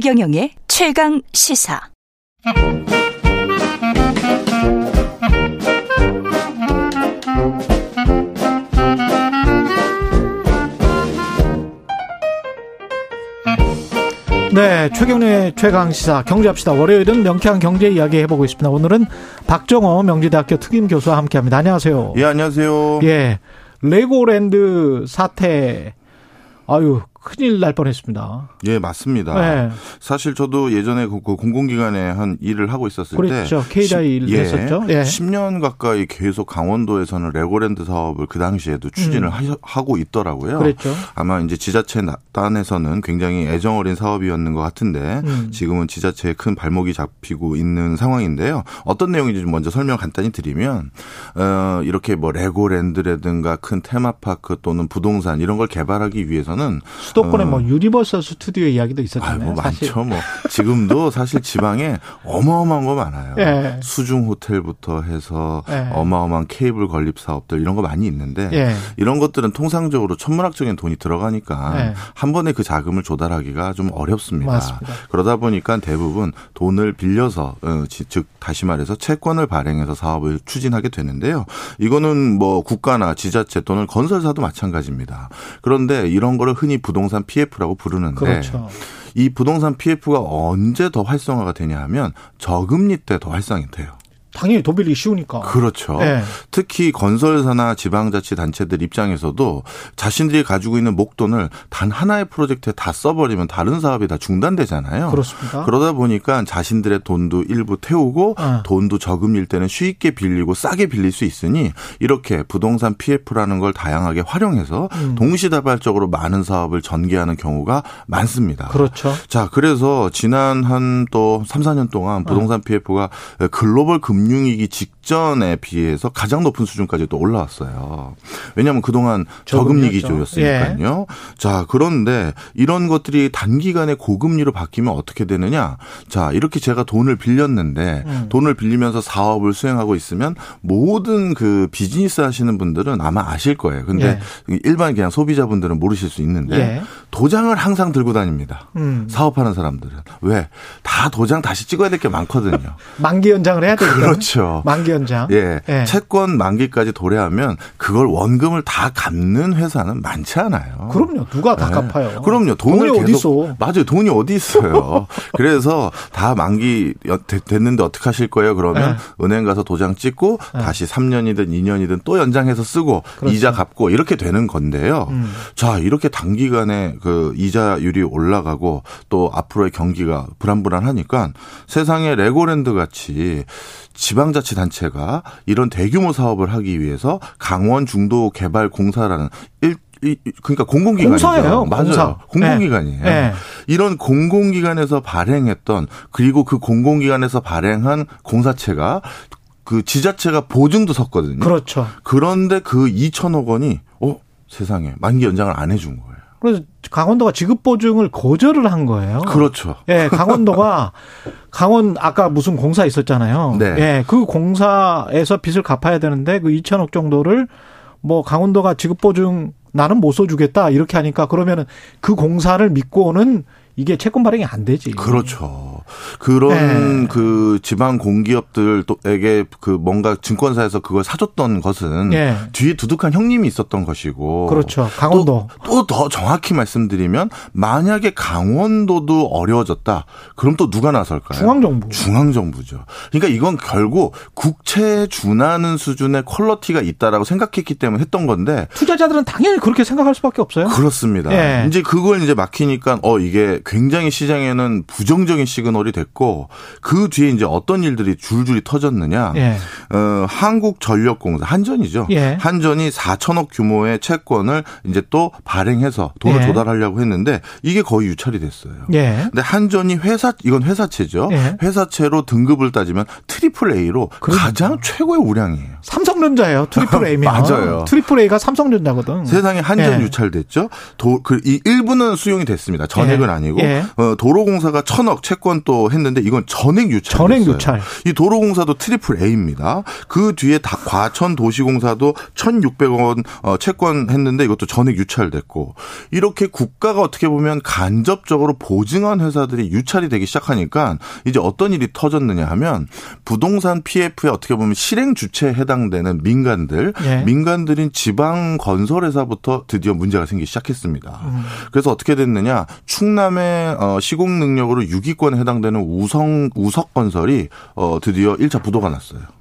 최경영의 최강 시사. 네, 최경련의 최강 시사 경제합시다. 월요일은 명쾌한 경제 이야기 해보고 있습니다. 오늘은 박정호 명지대학교 특임 교수와 함께합니다. 안녕하세요. 예, 안녕하세요. 예, 레고랜드 사태. 아유, 큰일 날 뻔했습니다. 예, 맞습니다. 네. 사실 저도 예전에 그 공공기관에 한 일을 하고 있었을 그렇죠. 때 K다이 일을 예, 했었죠. 예. 10년 가까이 계속 강원도에서는 레고랜드 사업을 그 당시에도 추진을 음. 하고 있더라고요. 그랬죠. 아마 이제 지자체 단에서는 굉장히 애정 어린 사업이었는 것 같은데 음. 지금은 지자체에 큰 발목이 잡히고 있는 상황인데요. 어떤 내용인지 좀 먼저 설명 간단히 드리면 어, 이렇게 뭐 레고랜드라든가 큰 테마파크 또는 부동산 이런 걸 개발하기 위해서는 수도권에 뭐 어. 뭐 유니버설 스튜디오 이야기도 있었잖아요. 뭐 많죠. 뭐 지금도 사실 지방에 어마어마한 거 많아요. 예. 수중 호텔부터 해서 예. 어마어마한 케이블 건립 사업들 이런 거 많이 있는데 예. 이런 것들은 통상적으로 천문학적인 돈이 들어가니까 예. 한 번에 그 자금을 조달하기가 좀 어렵습니다. 맞습니다. 그러다 보니까 대부분 돈을 빌려서 어, 즉 다시 말해서 채권을 발행해서 사업을 추진하게 되는데요. 이거는 뭐 국가나 지자체 또는 건설사도 마찬가지입니다. 그런데 이런 거를 흔히 부동 산 PF라고 부르는데 그렇죠. 이 부동산 PF가 언제 더 활성화가 되냐 하면 저금리 때 더 활성이 돼요. 당연히 돈 빌리기 쉬우니까. 그렇죠. 네. 특히 건설사나 지방자치단체들 입장에서도 자신들이 가지고 있는 목돈을 단 하나의 프로젝트에 다 써버리면 다른 사업이 다 중단되잖아요. 그렇습니다. 그러다 보니까 자신들의 돈도 일부 태우고 네. 돈도 저금리일 때는 쉽게 빌리고 싸게 빌릴 수 있으니 이렇게 부동산 PF라는 걸 다양하게 활용해서 음. 동시다발적으로 많은 사업을 전개하는 경우가 많습니다. 그렇죠. 자, 그래서 지난 한 또 3, 4년 동안 부동산 네. PF가 글로벌 금융 금융위기 직전에 비해서 가장 높은 수준까지 또 올라왔어요. 왜냐하면 그동안 저금리 기조였으니까요. 예. 자, 그런데 이런 것들이 단기간에 고금리로 바뀌면 어떻게 되느냐? 자, 이렇게 제가 돈을 빌렸는데 음. 돈을 빌리면서 사업을 수행하고 있으면 모든 그 비즈니스 하시는 분들은 아마 아실 거예요. 근데 예. 일반 그냥 소비자분들은 모르실 수 있는데 예. 도장을 항상 들고 다닙니다. 음. 사업하는 사람들은. 왜? 다 도장 다시 찍어야 될 게 많거든요. 만기 연장을 해야 되거든요. 그렇죠. 만기 연장. 예. 예. 채권 만기까지 도래하면 그걸 원금을 다 갚는 회사는 많지 않아요. 그럼요. 누가 다 예. 갚아요. 그럼요. 돈을 돈이 계속 어디 있어? 맞아요. 돈이 어디 있어요. 그래서 다 만기 됐는데 어떻게 하실 거예요? 그러면 예. 은행 가서 도장 찍고 예. 다시 3년이든 2년이든 또 연장해서 쓰고 그렇죠. 이자 갚고 이렇게 되는 건데요. 음. 자, 이렇게 단기간에 그 이자율이 올라가고 또 앞으로의 경기가 불안불안하니까 세상에 레고랜드 같이 지방자치단체가 이런 대규모 사업을 하기 위해서 강원 중도 개발 공사라는 일 그러니까 공공기관이죠. 공사예요. 맞아요. 공사. 공공기관이에요. 네. 네. 이런 공공기관에서 발행했던 그리고 그 공공기관에서 발행한 공사체가 그 지자체가 보증도 섰거든요. 그렇죠. 그런데 그 2천억 원이 어 세상에 만기 연장을 안 해준 거예요. 그래서 강원도가 지급 보증을 거절을 한 거예요. 그렇죠. 예, 강원도가 강원 아까 무슨 공사 있었잖아요. 네. 예, 그 공사에서 빚을 갚아야 되는데 그 2천억 정도를 뭐 강원도가 지급 보증 나는 못 써주겠다 이렇게 하니까 그러면은 그 공사를 믿고는 이게 채권 발행이 안 되지. 그렇죠. 그런 네. 그 지방 공기업들에게 그 뭔가 증권사에서 그걸 사줬던 것은 네. 뒤에 두둑한 형님이 있었던 것이고. 그렇죠. 강원도. 또 더 정확히 말씀드리면 만약에 강원도도 어려워졌다. 그럼 또 누가 나설까요? 중앙정부. 중앙정부죠. 그러니까 이건 결국 국채에 준하는 수준의 퀄러티가 있다라고 생각했기 때문에 했던 건데. 투자자들은 당연히 그렇게 생각할 수밖에 없어요. 그렇습니다. 네. 이제 그걸 이제 막히니까 어 이게 굉장히 시장에는 부정적인 시그널 이 됐고 그 뒤에 이제 어떤 일들이 줄줄이 터졌느냐. 예. 어, 한국전력공사 한전이죠. 예. 한전이 4천억 규모의 채권을 이제 또 발행해서 돈을 예. 조달하려고 했는데 이게 거의 유찰이 됐어요. 예. 근데 한전이 회사 이건 회사채죠. 예. 회사채로 등급을 따지면 triple A로 그러니까. 가장 최고의 우량이에요. 삼성전자예요. triple A면 맞아요. triple A가 삼성전자거든. 세상에 한전 예. 유찰됐죠. 도, 그, 이 일부는 수용이 됐습니다. 전액은 아니고 예. 어, 도로공사가 천억 채권 또 했는데 이건 전액 유찰. 전액 유찰. 이 도로공사도 triple A입니다. 그 뒤에 다 과천 도시공사도 1,600원 어, 채권 했는데 이것도 전액 유찰됐고 이렇게 국가가 어떻게 보면 간접적으로 보증한 회사들이 유찰이 되기 시작하니까 이제 어떤 일이 터졌느냐 하면 부동산 PF에 어떻게 보면 실행 주체에 해당되는 민간들, 예. 민간들인 지방 건설회사부터 드디어 문제가 생기기 시작했습니다. 음. 그래서 어떻게 됐느냐 충남의 어, 시공 능력으로 6위권에 해당 되는 우성 우석 건설이 어, 드디어 1차 부도가 났어요.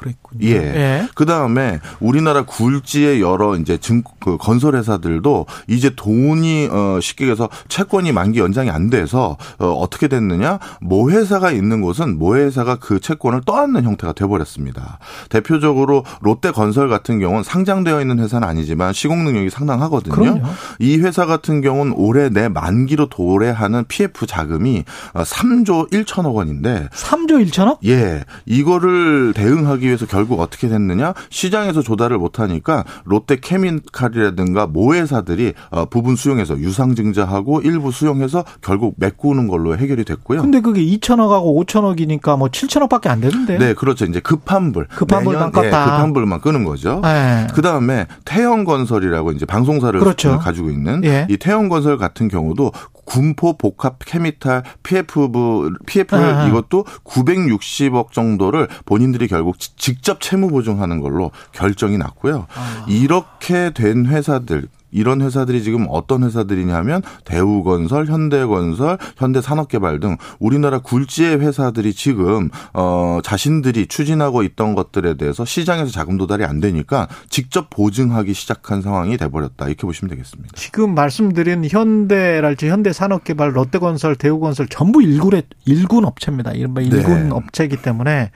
그랬군요. 예. 예. 그 다음에 우리나라 굴지의 여러 이제 증, 그 건설 회사들도 이제 돈이 어 쉽게 얘기해서 채권이 만기 연장이 안 돼서 어 어떻게 됐느냐? 모 회사가 있는 곳은 모 회사가 그 채권을 떠안는 형태가 돼 버렸습니다. 대표적으로 롯데 건설 같은 경우는 상장되어 있는 회사는 아니지만 시공 능력이 상당하거든요. 그럼요. 이 회사 같은 경우는 올해 내 만기로 도래하는 PF 자금이 3조 어, 1천억 원인데 3조 1천억? 예. 이거를 대응하기 위해서 결국 어떻게 됐느냐? 시장에서 조달을 못하니까 롯데 케미칼이라든가 모회사들이 어, 부분 수용해서 유상증자하고 일부 수용해서 결국 메꾸는 걸로 해결이 됐고요. 근데 그게 2천억하고 5천억이니까 뭐 7천억밖에 안 되는데. 네, 그렇죠. 이제 급한 불. 급한 불만 껐다. 네, 급한 불만 끄는 거죠. 네. 그 다음에 태형건설이라고 이제 방송사를 그렇죠. 가지고 있는 예. 이 태형건설 같은 경우도 군포 복합 케미탈 PF부 PF를 아. 이것도 960억 정도를 본인들이 결국 직접 채무 보증하는 걸로 결정이 났고요. 아. 이렇게 된 회사들 이런 회사들이 지금 어떤 회사들이냐면 대우건설, 현대건설, 현대산업개발 등 우리나라 굴지의 회사들이 지금 어 자신들이 추진하고 있던 것들에 대해서 시장에서 자금 도달이 안 되니까 직접 보증하기 시작한 상황이 돼버렸다 이렇게 보시면 되겠습니다. 지금 말씀드린 현대랄지 현대산업개발, 롯데건설, 대우건설 전부 일군 일군 업체입니다. 이른바 일군 네. 업체이기 때문에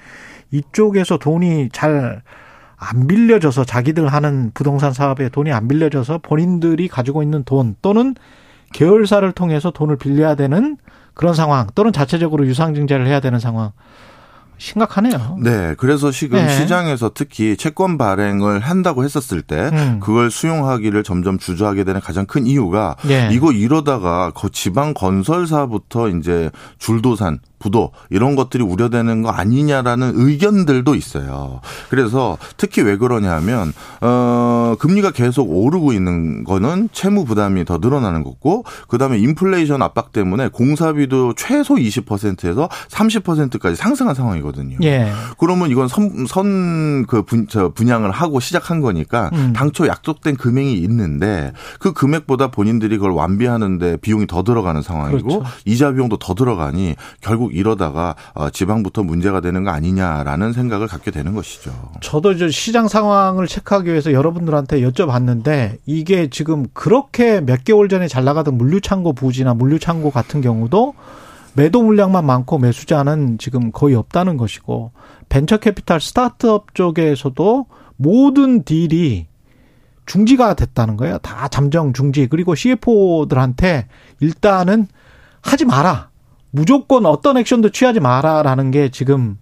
이쪽에서 돈이 잘 안 빌려줘서 자기들 하는 부동산 사업에 돈이 안 빌려져서 본인들이 가지고 있는 돈 또는 계열사를 통해서 돈을 빌려야 되는 그런 상황 또는 자체적으로 유상증자를 해야 되는 상황 심각하네요. 네. 그래서 지금 네. 시장에서 특히 채권 발행을 한다고 했었을 때 음. 그걸 수용하기를 점점 주저하게 되는 가장 큰 이유가 네. 이거 이러다가 지방 건설사부터 이제 줄도산 부도 이런 것들이 우려되는 거 아니냐라는 의견들도 있어요. 그래서 특히 왜 그러냐면 어 금리가 계속 오르고 있는 거는 채무 부담이 더 늘어나는 거고 그다음에 인플레이션 압박 때문에 공사비도 최소 20%에서 30%까지 상승한 상황이거든요. 예. 그러면 이건 선선그 분양을 하고 시작한 거니까 음. 당초 약속된 금액이 있는데 그 금액보다 본인들이 그걸 완비하는데 비용이 더 들어가는 상황이고 그렇죠. 이자 비용도 더 들어가니 결국 이러다가 어, 지방부터 문제가 되는 거 아니냐라는 생각을 갖게 되는 것이죠. 저도 이제 시장 상황을 체크하기 위해서 여러분들한테 여쭤봤는데 이게 지금 그렇게 몇 개월 전에 잘 나가던 물류창고 부지나 물류창고 같은 경우도 매도 물량만 많고 매수자는 지금 거의 없다는 것이고 벤처 캐피탈 스타트업 쪽에서도 모든 deal이 중지가 됐다는 거예요. 다 잠정 중지. 그리고 CFO들한테 일단은 하지 마라. 무조건 어떤 액션도 취하지 마라라는 게 지금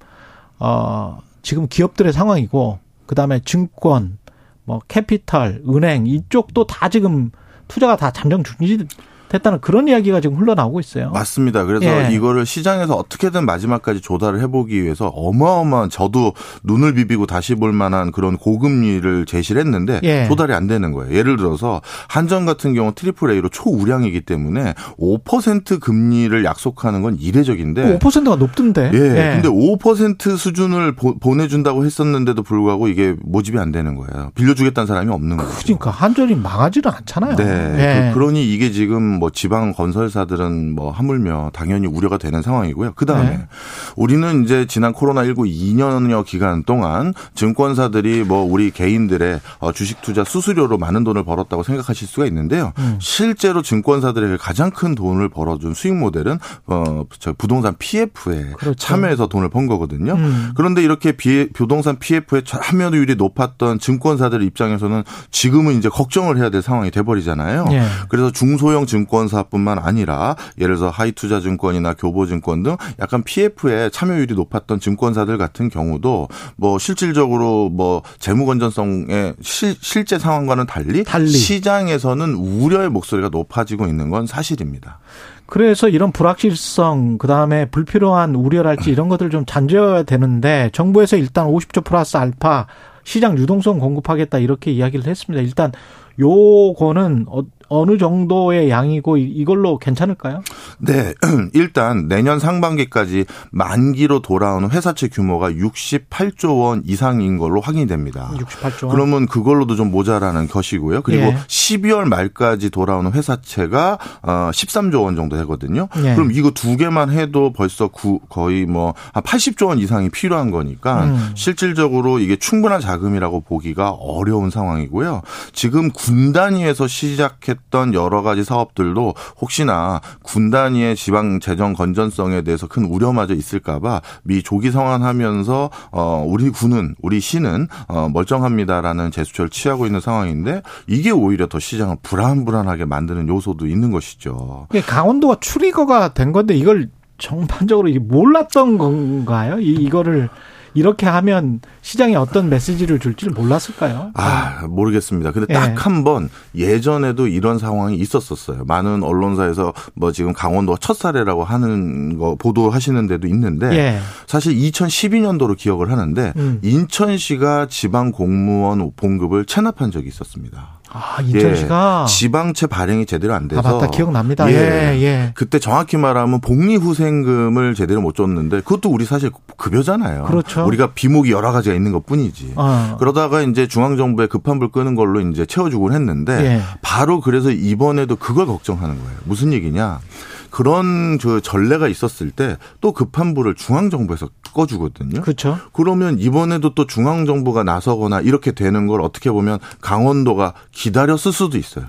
어 지금 기업들의 상황이고 그다음에 증권 뭐 캐피탈 은행 이쪽도 다 지금 투자가 다 잠정 중지 됐다는 그런 이야기가 지금 흘러나오고 있어요. 맞습니다. 그래서 예. 이거를 시장에서 어떻게든 마지막까지 조달을 해보기 위해서 어마어마한 저도 눈을 비비고 다시 볼 만한 그런 고금리를 제시를 했는데 예. 조달이 안 되는 거예요. 예를 들어서 한전 같은 경우 triple A로 초우량이기 때문에 5% 금리를 약속하는 건 이례적인데 5%가 높던데. 예. 예. 근데 5% 수준을 보, 보내준다고 했었는데도 불구하고 이게 모집이 안 되는 거예요. 빌려주겠다는 사람이 없는 거예요. 그러니까 한전이 망하지는 않잖아요. 네. 예. 그, 그러니 이게 지금 뭐 지방 건설사들은 뭐 하물며 당연히 우려가 되는 상황이고요. 그 다음에 네. 우리는 이제 지난 코로나19 2년여 기간 동안 증권사들이 뭐 우리 개인들의 어, 주식 투자 수수료로 많은 돈을 벌었다고 생각하실 수가 있는데요. 음. 실제로 증권사들에게 가장 큰 돈을 벌어준 수익 모델은 어, 저 부동산 PF에 그렇죠. 참여해서 돈을 번 거거든요. 음. 그런데 이렇게 비, 부동산 PF에 참여율이 높았던 증권사들 입장에서는 지금은 이제 걱정을 해야 될 상황이 돼버리잖아요. 예. 그래서 중소형 증권 증권사뿐만 아니라 예를 들어서 하이투자증권이나 교보증권 등 약간 PF에 참여율이 높았던 증권사들 같은 경우도 뭐 실질적으로 뭐 재무 건전성의 실, 실제 상황과는 달리, 달리 시장에서는 우려의 목소리가 높아지고 있는 건 사실입니다. 그래서 이런 불확실성, 그 다음에 불필요한 우려랄지 이런 것들 좀 잔재워야 되는데 정부에서 일단 50조 플러스 알파 시장 유동성 공급하겠다 이렇게 이야기를 했습니다. 일단 요거는 어, 어느 정도의 양이고 이걸로 괜찮을까요? 네, 일단 내년 상반기까지 만기로 돌아오는 회사채 규모가 68조 원 이상인 걸로 확인이 됩니다. 68조. 원. 그러면 그걸로도 좀 모자라는 것이고요. 그리고 예. 12월 말까지 돌아오는 회사채가 13조 어, 원 정도 되거든요. 예. 그럼 이거 두 개만 해도 벌써 거의 뭐 80조 원 이상이 필요한 거니까 음. 실질적으로 이게 충분한 자금이라고 보기가 어려운 상황이고요. 지금 군 단위에서 시작했 했던 여러 가지 사업들도 혹시나 군단 위의 지방 재정 건전성에 대해서 큰 우려마저 있을까봐 미 조기 성환하면서 어 우리 군은 우리 시는 어 멀쩡합니다라는 제스처를 취하고 있는 상황인데 이게 오히려 더 시장을 불안불안하게 만드는 요소도 있는 것이죠. 강원도가 추리거가 된 건데 이걸 전반적으로 몰랐던 건가요? 이, 이거를 이렇게 하면 시장에 어떤 메시지를 줄지를 몰랐을까요? 아, 모르겠습니다. 근데 딱 한번 예. 예전에도 이런 상황이 있었었어요. 많은 언론사에서 뭐 지금 강원도가 첫 사례라고 하는 거 보도하시는 데도 있는데 예. 사실 2012년도로 기억을 하는데 음. 인천시가 지방 공무원 봉급을 체납한 적이 있었습니다. 아, 인천시가 예, 지방채 발행이 제대로 안 돼서 아, 맞다. 기억납니다. 예, 예, 예. 그때 정확히 말하면 복리후생금을 제대로 못 줬는데 그것도 우리 사실 급여잖아요. 그렇죠. 우리가 비목이 여러 가지가 있는 것뿐이지. 어. 그러다가 이제 중앙 정부에 급한 불 끄는 걸로 이제 채워 주곤 했는데 예. 바로 그래서 이번에도 그걸 걱정하는 거예요. 무슨 얘기냐? 그런 그 전례가 있었을 때 또 급한 불을 중앙 정부에서 꺼주거든요. 그렇죠. 그러면 이번에도 또 중앙 정부가 나서거나 이렇게 되는 걸 어떻게 보면 강원도가 기다렸을 수도 있어요.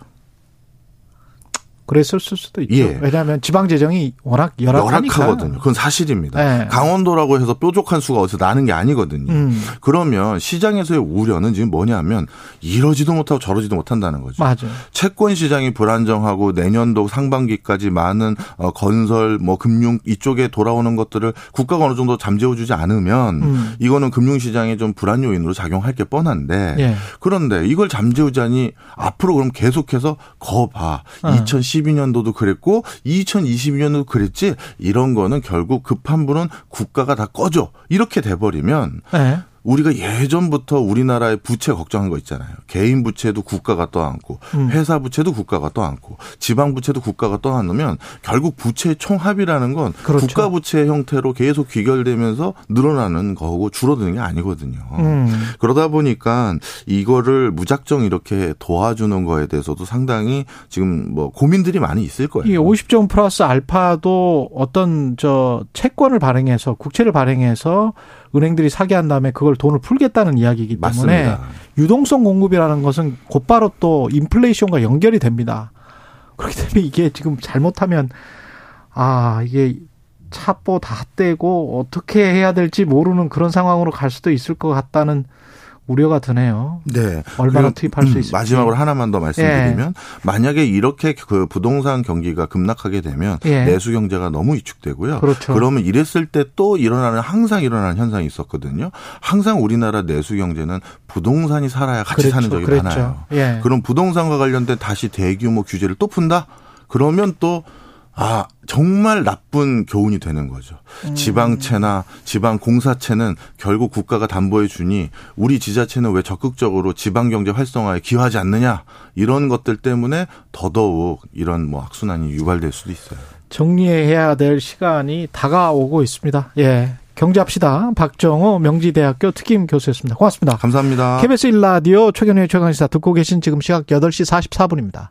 그랬을 수도 있죠. 예. 왜냐하면 지방 재정이 워낙 열악하니까. 열악하거든요. 그건 사실입니다. 네. 강원도라고 해서 뾰족한 수가 어디서 나는 게 아니거든요. 음. 그러면 시장에서의 우려는 지금 뭐냐면 이러지도 못하고 저러지도 못한다는 거죠. 맞아요. 채권 시장이 불안정하고 내년도 상반기까지 많은 어, 건설, 뭐 금융 이쪽에 돌아오는 것들을 국가가 어느 정도 잠재워주지 않으면 음. 이거는 금융 시장에 좀 불안 요인으로 작용할 게 뻔한데 예. 그런데 이걸 잠재우자니 앞으로 그럼 계속해서 거봐. 어. 2010 2012년도도 그랬고 2022년도 그랬지 이런 거는 결국 급한 불은 국가가 다 꺼줘 이렇게 돼버리면 네. 우리가 예전부터 우리나라의 부채 걱정한 거 있잖아요. 개인 부채도 국가가 떠안고 음. 회사 부채도 국가가 떠안고 지방 부채도 국가가 떠안으면 결국 부채 총합이라는 건 그렇죠. 국가 부채 형태로 계속 귀결되면서 늘어나는 거고 줄어드는 게 아니거든요. 음. 그러다 보니까 이거를 무작정 이렇게 도와주는 거에 대해서도 상당히 지금 뭐 고민들이 많이 있을 거예요. 이게 50점 플러스 알파도 어떤 저 채권을 발행해서 국채를 발행해서 은행들이 사게 한 다음에 그걸 돈을 풀겠다는 이야기이기 때문에 맞습니다. 유동성 공급이라는 것은 곧바로 또 인플레이션과 연결이 됩니다. 그렇기 때문에 이게 지금 잘못하면 아 이게 차보 다 떼고 어떻게 해야 될지 모르는 그런 상황으로 갈 수도 있을 것 같다는 우려가 드네요. 네. 얼마나 투입할 수 음, 있을지. 마지막으로 하나만 더 말씀드리면 예. 만약에 이렇게 그 부동산 경기가 급락하게 되면 예. 내수 경제가 너무 위축되고요. 그렇죠. 그러면 이랬을 때 또 일어나는 항상 일어나는 현상이 있었거든요. 항상 우리나라 내수 경제는 부동산이 살아야 같이 그렇죠. 사는 적이 그렇죠. 많아요. 예. 그럼 부동산과 관련된 다시 대규모 규제를 또 푼다? 그러면 또 아, 정말 나쁜 교훈이 되는 거죠. 음. 지방채나 지방 공사채는 결국 국가가 담보해 주니 우리 지자체는 왜 적극적으로 지방 경제 활성화에 기여하지 않느냐 이런 것들 때문에 더더욱 이런 뭐 악순환이 유발될 수도 있어요. 정리해야 될 시간이 다가오고 있습니다. 예. 경제합시다. 박정호 명지대학교 특임 교수였습니다. 고맙습니다. 감사합니다. KBS 1라디오 최경영의 최강시사 듣고 계신 지금 시각 8시 44분입니다.